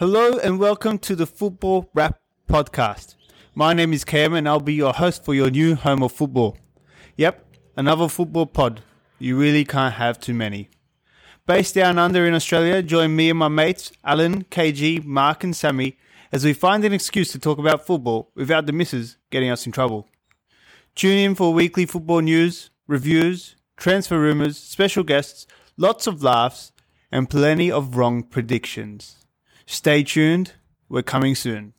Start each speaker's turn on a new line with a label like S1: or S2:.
S1: Hello and welcome to the Football Wrap Podcast. My name is Cam and I'll be your host for your new home of football. Yep, another football pod. You really can't have too many. Based down under in Australia, join me and my mates, Alain, KG, Mark, and Sami, as we find an excuse to talk about football without the missus getting us in trouble. Tune in for weekly football news, reviews, transfer rumours, special guests, lots of laughs, and plenty of wrong predictions. Stay tuned, we're coming soon.